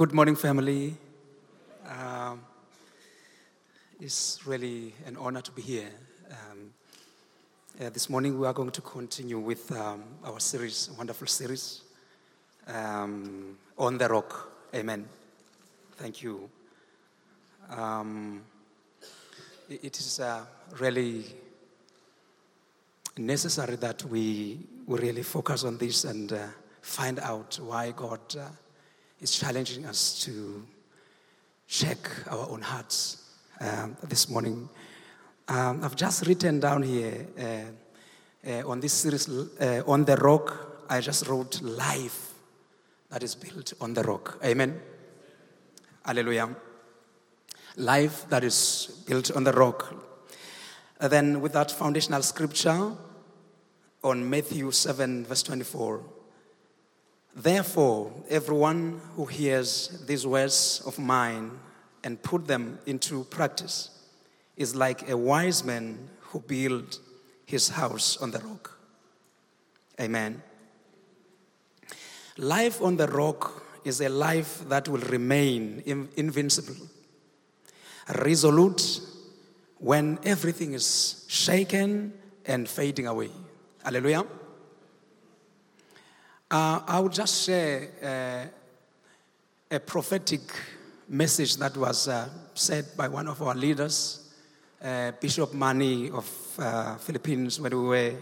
Good morning, family. Um, it's really an honor to be here. Um, uh, this morning, we are going to continue with um, our series, wonderful series, um, On the Rock. Amen. Thank you. Um, it- is uh, really necessary that we, we really focus on this and uh, find out why God uh, is challenging us to check our own hearts um, this morning. Um, I've just written down here uh, uh, on this series, uh, On the Rock, I just wrote life that is built on the rock. Amen. Hallelujah. Life that is built on the rock. Uh, then, with that foundational scripture on Matthew 7, verse 24. Therefore, everyone who hears these words of mine and put them into practice is like a wise man who built his house on the rock. Amen. Life on the rock is a life that will remain invincible, resolute when everything is shaken and fading away. Hallelujah. Uh, I will just share uh, a prophetic message that was uh, said by one of our leaders, uh, Bishop Mani of uh, Philippines, when we were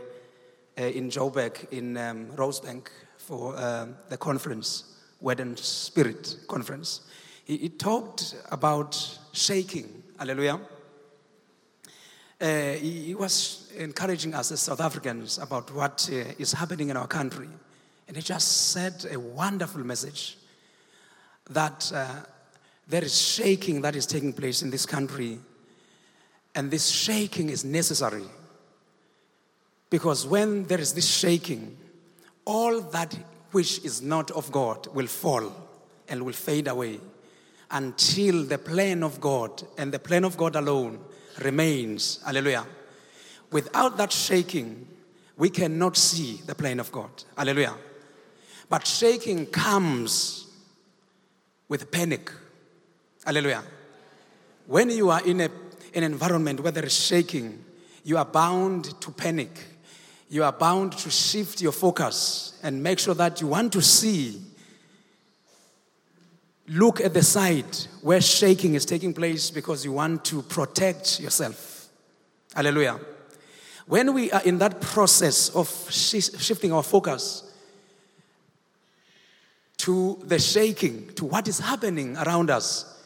uh, in Joburg in um, Rosebank for uh, the conference, Word and Spirit conference. He, he talked about shaking. Hallelujah. He, he was encouraging us as South Africans about what is happening in our country. And he just said a wonderful message that uh, there is shaking that is taking place in this country. And this shaking is necessary. Because when there is this shaking, all that which is not of God will fall and will fade away until the plan of God and the plan of God alone remains. Hallelujah. Without that shaking, we cannot see the plan of God. Hallelujah. But shaking comes with panic. Hallelujah. When you are in a, an environment where there is shaking, you are bound to panic. You are bound to shift your focus and make sure that you want to see. Look at the side where shaking is taking place because you want to protect yourself. Hallelujah. When we are in that process of shi- shifting our focus, to the shaking, to what is happening around us,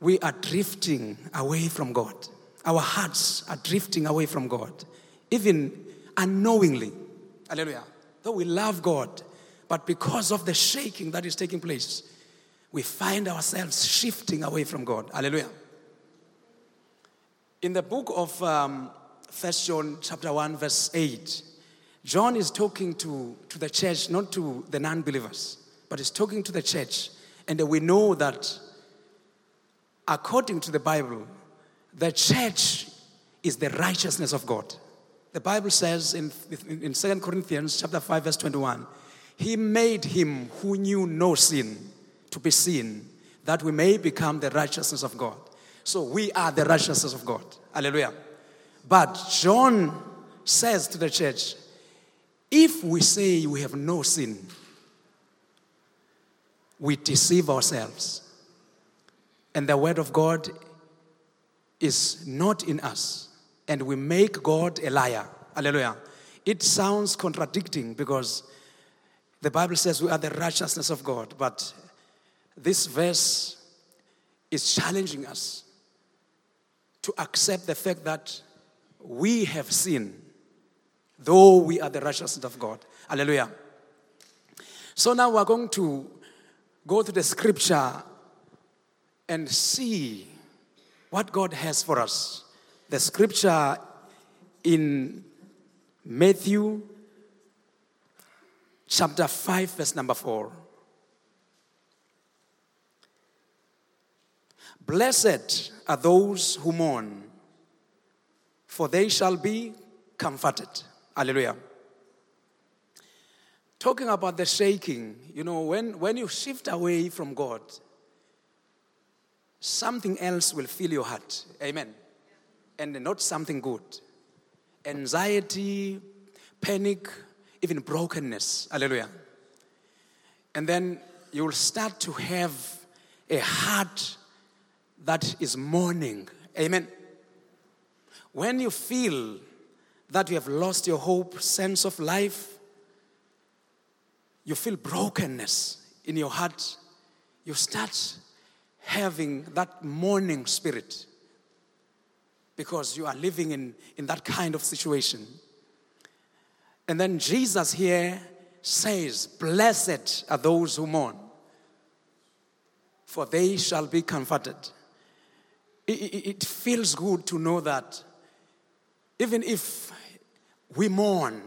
we are drifting away from God. Our hearts are drifting away from God, even unknowingly. Hallelujah. Though we love God, but because of the shaking that is taking place, we find ourselves shifting away from God. Hallelujah. In the book of um, 1 John, chapter 1, verse 8, John is talking to, to the church, not to the non believers, but he's talking to the church. And we know that according to the Bible, the church is the righteousness of God. The Bible says in, in 2 Corinthians chapter 5, verse 21, He made him who knew no sin to be sin, that we may become the righteousness of God. So we are the righteousness of God. Hallelujah. But John says to the church, if we say we have no sin, we deceive ourselves. And the word of God is not in us. And we make God a liar. Hallelujah. It sounds contradicting because the Bible says we are the righteousness of God. But this verse is challenging us to accept the fact that we have sinned though we are the righteousness of God. Hallelujah. So now we're going to go to the scripture and see what God has for us. The scripture in Matthew chapter 5, verse number 4. Blessed are those who mourn, for they shall be comforted. Hallelujah. talking about the shaking, you know, when, when you shift away from God, something else will fill your heart. Amen. And not something good. Anxiety, panic, even brokenness. Hallelujah. And then you will start to have a heart that is mourning. Amen. When you feel that you have lost your hope, sense of life, you feel brokenness in your heart, you start having that mourning spirit because you are living in, in that kind of situation. And then Jesus here says, Blessed are those who mourn, for they shall be comforted. It, it, it feels good to know that even if we mourn,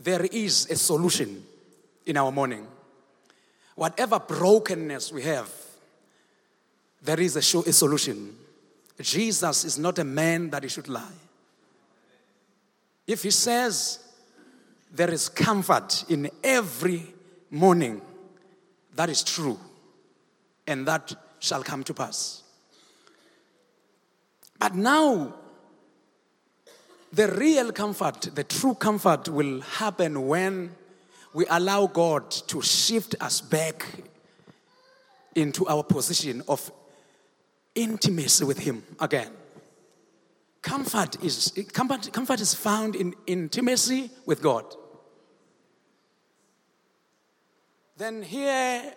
there is a solution in our mourning. Whatever brokenness we have, there is a, show, a solution. Jesus is not a man that he should lie. If he says there is comfort in every morning, that is true, and that shall come to pass. But now, the real comfort, the true comfort will happen when we allow God to shift us back into our position of intimacy with Him again. Comfort is, comfort, comfort is found in intimacy with God. Then here,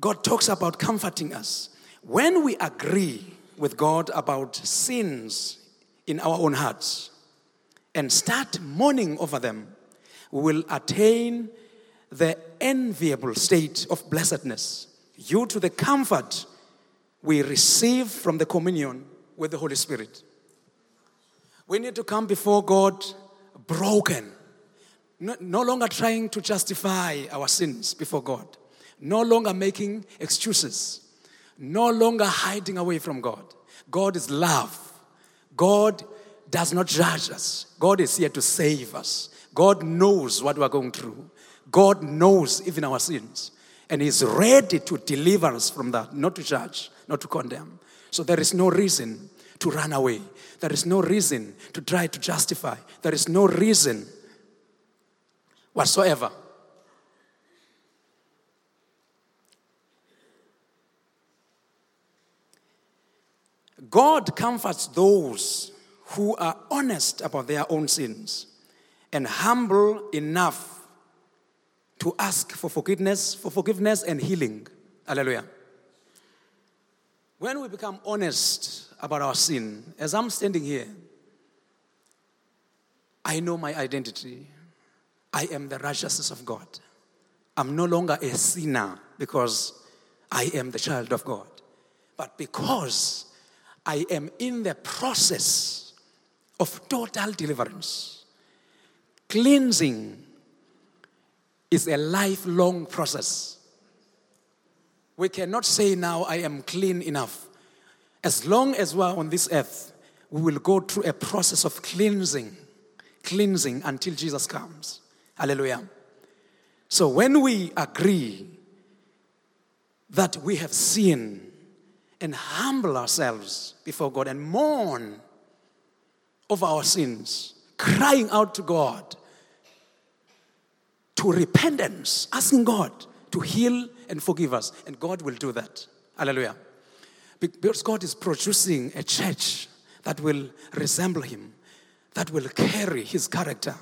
God talks about comforting us. When we agree with God about sins in our own hearts and start mourning over them, we will attain the enviable state of blessedness due to the comfort we receive from the communion with the Holy Spirit. We need to come before God broken, no, longer trying to justify our sins before God, no longer making excuses, no longer hiding away from God. God is love. God does not judge us. God is here to save us. God knows what we're going through. God knows even our sins. And He's ready to deliver us from that, not to judge, not to condemn. So there is no reason to run away. There is no reason to try to justify. There is no reason whatsoever. God comforts those who are honest about their own sins and humble enough to ask for forgiveness, for forgiveness and healing. Hallelujah. When we become honest about our sin, as I'm standing here, I know my identity. I am the righteousness of God. I'm no longer a sinner because I am the child of God, but because I am in the process of total deliverance, cleansing is a lifelong process. We cannot say now, I am clean enough. As long as we are on this earth, we will go through a process of cleansing, cleansing until Jesus comes. Hallelujah. So when we agree that we have sinned and humble ourselves before God and mourn over our sins, crying out to God, to repentance, asking God to heal and forgive us. And God will do that. Hallelujah. Because God is producing a church that will resemble Him, that will carry His character,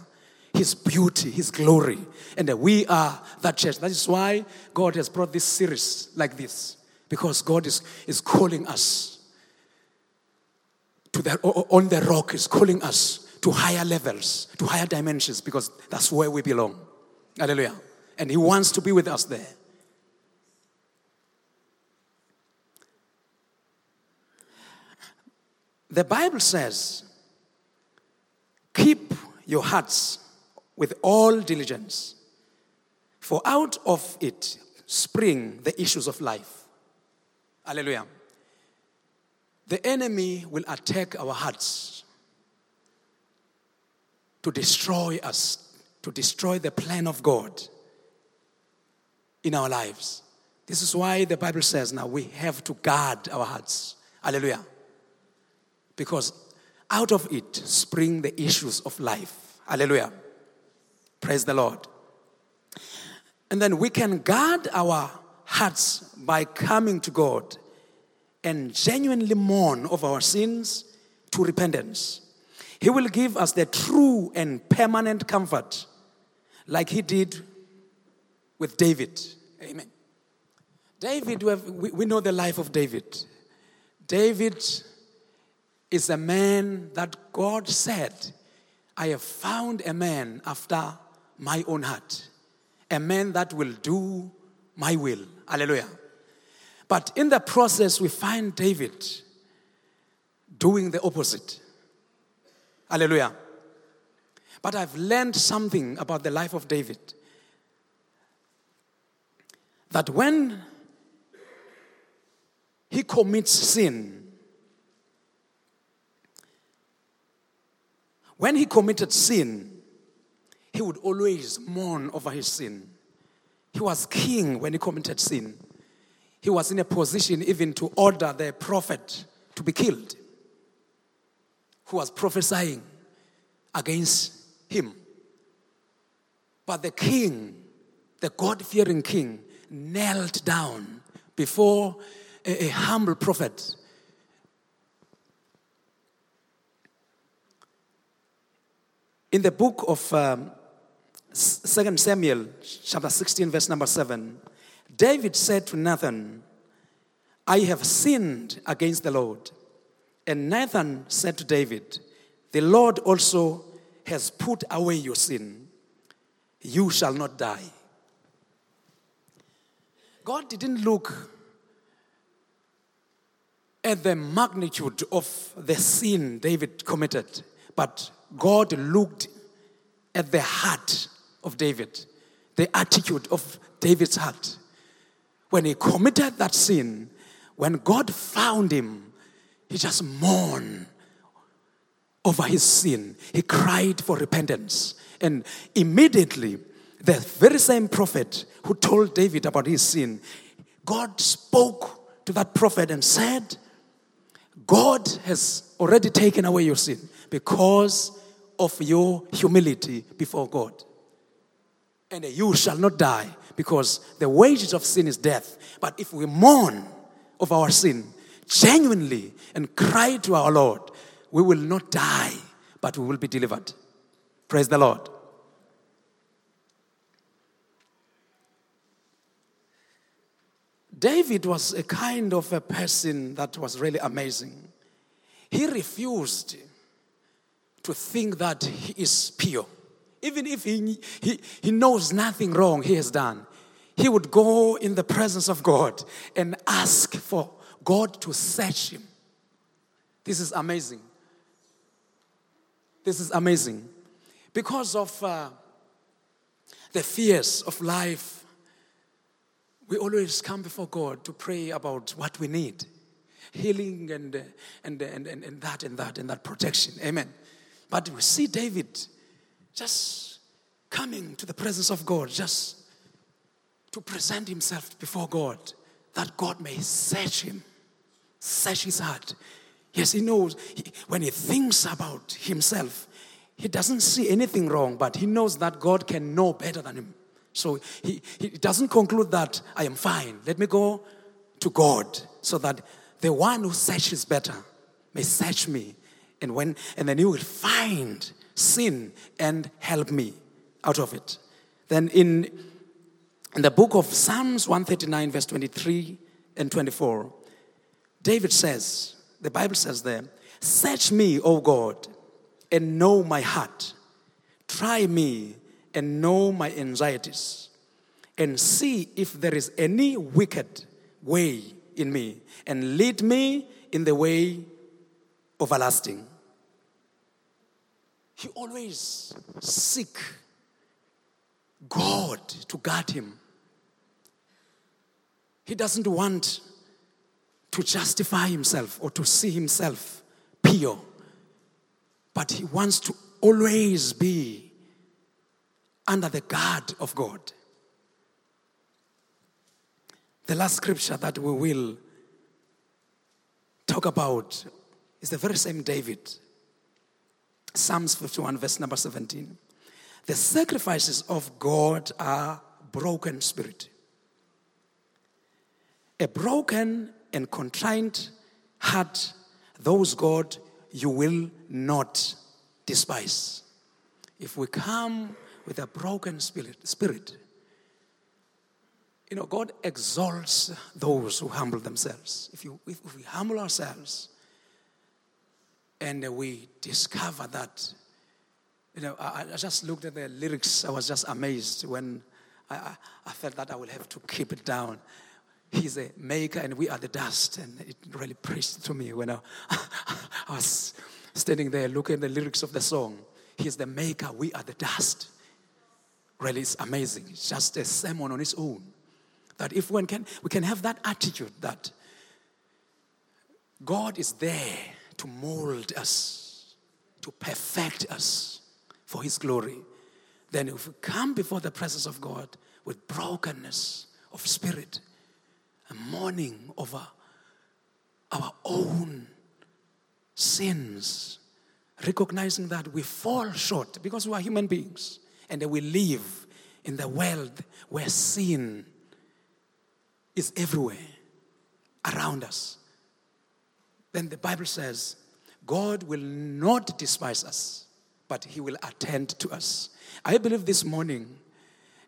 His beauty, His glory. And we are that church. That is why God has brought this series like this, because God is, is calling us to the, on the rock, is calling us to higher levels, to higher dimensions, because that's where we belong. Hallelujah. And He wants to be with us there. The Bible says, Keep your hearts with all diligence, for out of it spring the issues of life. Hallelujah. The enemy will attack our hearts. to destroy us, to destroy the plan of God in our lives. This is why the Bible says now we have to guard our hearts. Hallelujah. Because out of it spring the issues of life. Hallelujah. Praise the Lord. And then we can guard our hearts by coming to God and genuinely mourn of our sins to repentance. He will give us the true and permanent comfort, like He did with David. Amen. David, we we know the life of David. David is a man that God said, I have found a man after my own heart, a man that will do my will. Hallelujah. But in the process, we find David doing the opposite. Hallelujah. But I've learned something about the life of David. That when he commits sin, when he committed sin, he would always mourn over his sin. He was king when he committed sin. He was in a position even to order the prophet to be killed who was prophesying against him. But the king, the God fearing king, knelt down before a, a, humble prophet. In the book of um, 2 Samuel, chapter 16, verse number 7, David said to Nathan, I have sinned against the Lord. And Nathan said to David, The Lord also has put away your sin. You shall not die. God didn't look at the magnitude of the sin David committed, but God looked at the heart of David, the attitude of David's heart. When he committed that sin, when God found him, he just mourned over his sin. He cried for repentance. And immediately, the very same prophet who told David about his sin, God spoke to that prophet and said, God has already taken away your sin because of your humility before God. And you shall not die because the wages of sin is death. But if we mourn of our sin, genuinely and cry to our Lord, we will not die, but we will be delivered. Praise the Lord. David was a kind of a person that was really amazing. He refused to think that he is pure. Even if he, he, he knows nothing wrong he has done, he would go in the presence of God and ask for God to search him. This is amazing. This is amazing. Because of uh, the fears of life, we always come before God to pray about what we need healing and, and, and, and, and that and that and that protection. Amen. But we see David just coming to the presence of God, just to present himself before God, that God may search him search his heart. Yes, he knows he, when he thinks about himself, he doesn't see anything wrong, but he knows that God can know better than him. So he, he doesn't conclude that I am fine. Let me go to God so that the one who searches better may search me. And when and then he will find sin and help me out of it. Then in, in the book of Psalms 139, verse 23 and 24, David says, the Bible says there, Search me, O God, and know my heart. Try me and know my anxieties, and see if there is any wicked way in me, and lead me in the way everlasting. He always seek God to guard him. He doesn't want to justify himself or to see himself pure, but he wants to always be under the guard of God. The last scripture that we will talk about is the very same David. Psalms 51, verse number 17. The sacrifices of God are broken spirit. A broken and contrite heart, those God you will not despise. If we come with a broken spirit, spirit, you know, God exalts those who humble themselves. If, you, if we humble ourselves and we discover that, you know, I, I just looked at the lyrics, I was just amazed when I, I felt that I will have to keep it down. He's a maker and we are the dust. And it really preached to me when I, I was standing there looking at the lyrics of the song. He's the maker, we are the dust. Really, it's amazing. It's just a sermon on its own. That if one can, we can have that attitude that God is there to mold us, to perfect us for His glory. Then, if we come before the presence of God with brokenness of spirit, a mourning over our own sins, recognizing that we fall short because we are human beings and that we live in the world where sin is everywhere around us. Then the Bible says, God will not despise us, but He will attend to us. I believe this morning,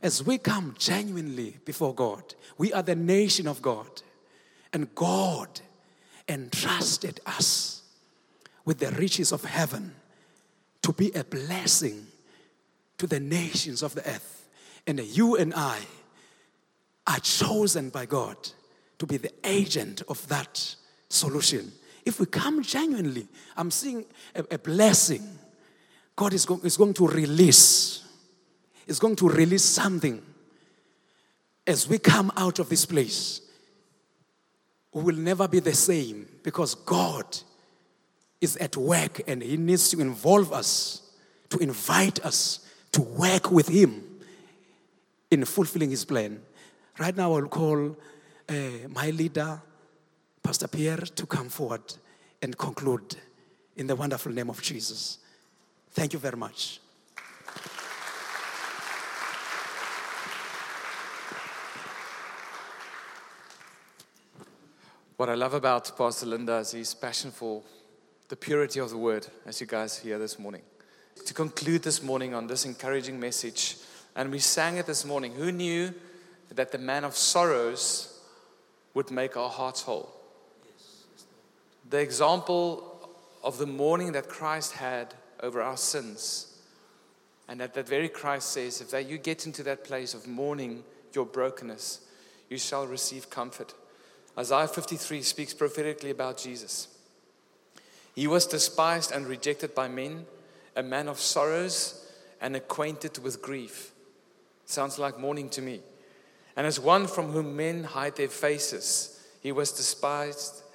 as we come genuinely before God, we are the nation of God, and God entrusted us with the riches of heaven to be a blessing to the nations of the earth. And you and I are chosen by God to be the agent of that solution. If we come genuinely, I'm seeing a, a blessing. God is, go, is going to release, is going to release something as we come out of this place. We will never be the same because God is at work and He needs to involve us, to invite us to work with Him in fulfilling His plan. Right now, I'll call uh, my leader, Pastor Pierre, to come forward and conclude in the wonderful name of Jesus. Thank you very much. What I love about Pastor Linda is his passion for the purity of the word, as you guys hear this morning. To conclude this morning on this encouraging message, and we sang it this morning. Who knew that the man of sorrows would make our hearts whole? The example of the mourning that Christ had over our sins, and that that very Christ says, if that you get into that place of mourning your brokenness, you shall receive comfort. Isaiah 53 speaks prophetically about Jesus. He was despised and rejected by men, a man of sorrows and acquainted with grief. Sounds like mourning to me. And as one from whom men hide their faces, he was despised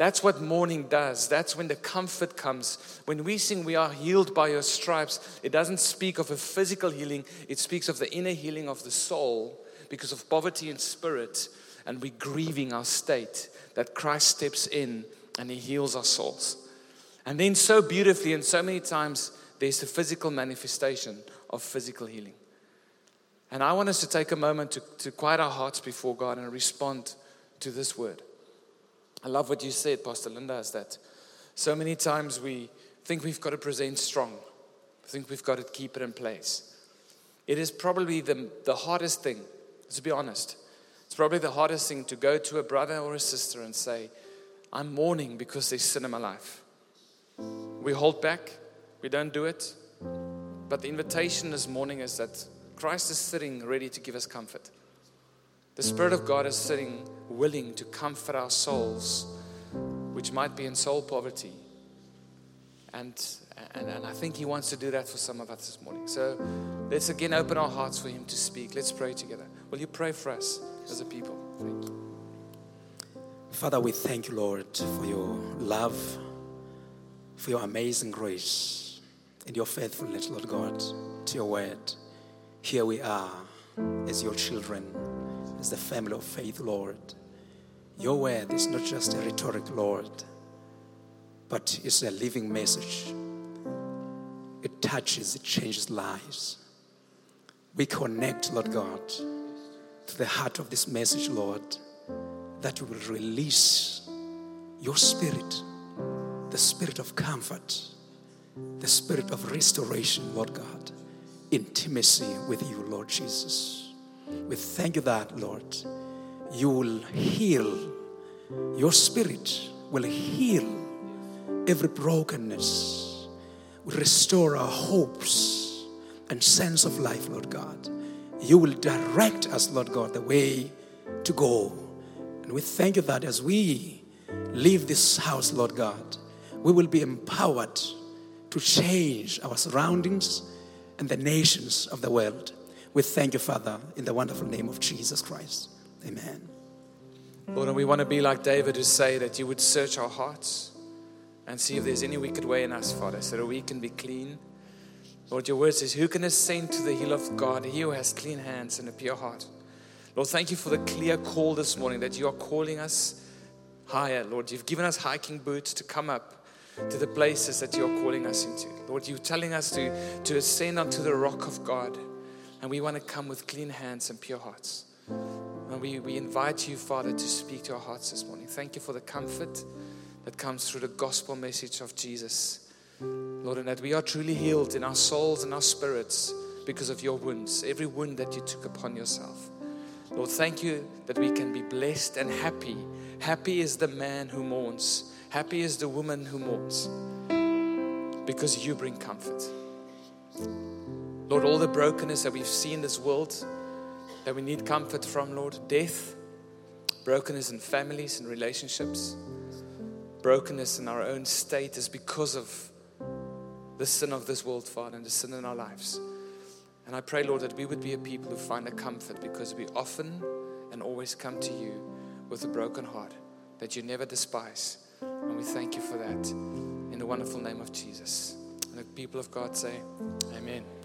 That's what mourning does. That's when the comfort comes. When we sing, We are healed by your stripes, it doesn't speak of a physical healing, it speaks of the inner healing of the soul because of poverty in spirit, and we're grieving our state. That Christ steps in and he heals our souls. And then, so beautifully, and so many times, there's the physical manifestation of physical healing. And I want us to take a moment to, to quiet our hearts before God and respond to this word. I love what you said, Pastor Linda, is that so many times we think we've got to present strong, we think we've got to keep it in place. It is probably the, the hardest thing, to be honest. It's probably the hardest thing to go to a brother or a sister and say, I'm mourning because there's sin in my life. We hold back, we don't do it. But the invitation this morning is that Christ is sitting ready to give us comfort. The Spirit of God is sitting willing to comfort our souls, which might be in soul poverty. And, and, and I think He wants to do that for some of us this morning. So let's again open our hearts for Him to speak. Let's pray together. Will you pray for us as a people? Thank you. Father, we thank you, Lord, for your love, for your amazing grace, and your faithfulness, Lord God, to your word. Here we are as your children, as the family of faith, Lord. Your word is not just a rhetoric, Lord, but it's a living message. It touches, it changes lives. We connect, Lord God, to the heart of this message, Lord, that you will release your spirit, the spirit of comfort, the spirit of restoration, Lord God, intimacy with you, Lord Jesus. We thank you that, Lord, you will heal, your spirit will heal every brokenness, will restore our hopes and sense of life, Lord God. You will direct us, Lord God, the way to go. And we thank you that as we leave this house, Lord God, we will be empowered to change our surroundings and the nations of the world. We thank you, Father, in the wonderful name of Jesus Christ. Amen. Lord, and we want to be like David who say that you would search our hearts and see if there's any wicked way in us, Father, so that we can be clean. Lord, your word says, Who can ascend to the hill of God? He who has clean hands and a pure heart. Lord, thank you for the clear call this morning that you are calling us higher. Lord, you've given us hiking boots to come up to the places that you're calling us into. Lord, you're telling us to, to ascend unto the rock of God. And we want to come with clean hands and pure hearts. And we, we invite you, Father, to speak to our hearts this morning. Thank you for the comfort that comes through the gospel message of Jesus. Lord, and that we are truly healed in our souls and our spirits because of your wounds, every wound that you took upon yourself. Lord, thank you that we can be blessed and happy. Happy is the man who mourns, happy is the woman who mourns because you bring comfort. Lord, all the brokenness that we've seen in this world that we need comfort from, Lord, death, brokenness in families and relationships, brokenness in our own state is because of the sin of this world, Father, and the sin in our lives. And I pray, Lord, that we would be a people who find a comfort because we often and always come to you with a broken heart that you never despise. And we thank you for that in the wonderful name of Jesus. And the people of God say, Amen.